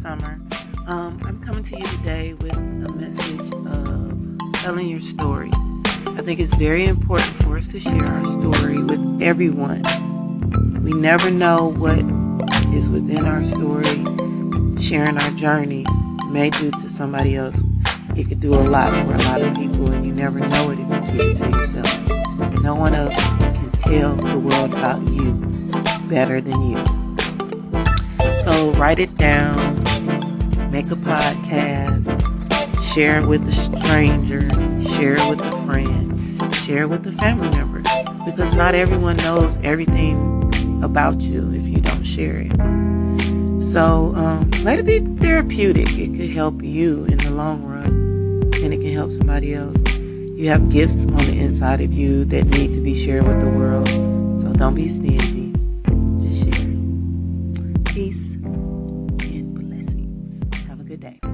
Summer. Um, I'm coming to you today with a message of telling your story. I think it's very important for us to share our story with everyone. We never know what is within our story. Sharing our journey may do to somebody else. It could do a lot for a lot of people, and you never know it if you keep it to yourself. No one else can tell the world about you better than you. So write it down, make a podcast, share it with a stranger, share it with a friend, share it with a family member. Because not everyone knows everything about you if you don't share it. So um, let it be therapeutic. It could help you in the long run, and it can help somebody else. You have gifts on the inside of you that need to be shared with the world. So don't be stingy. good day.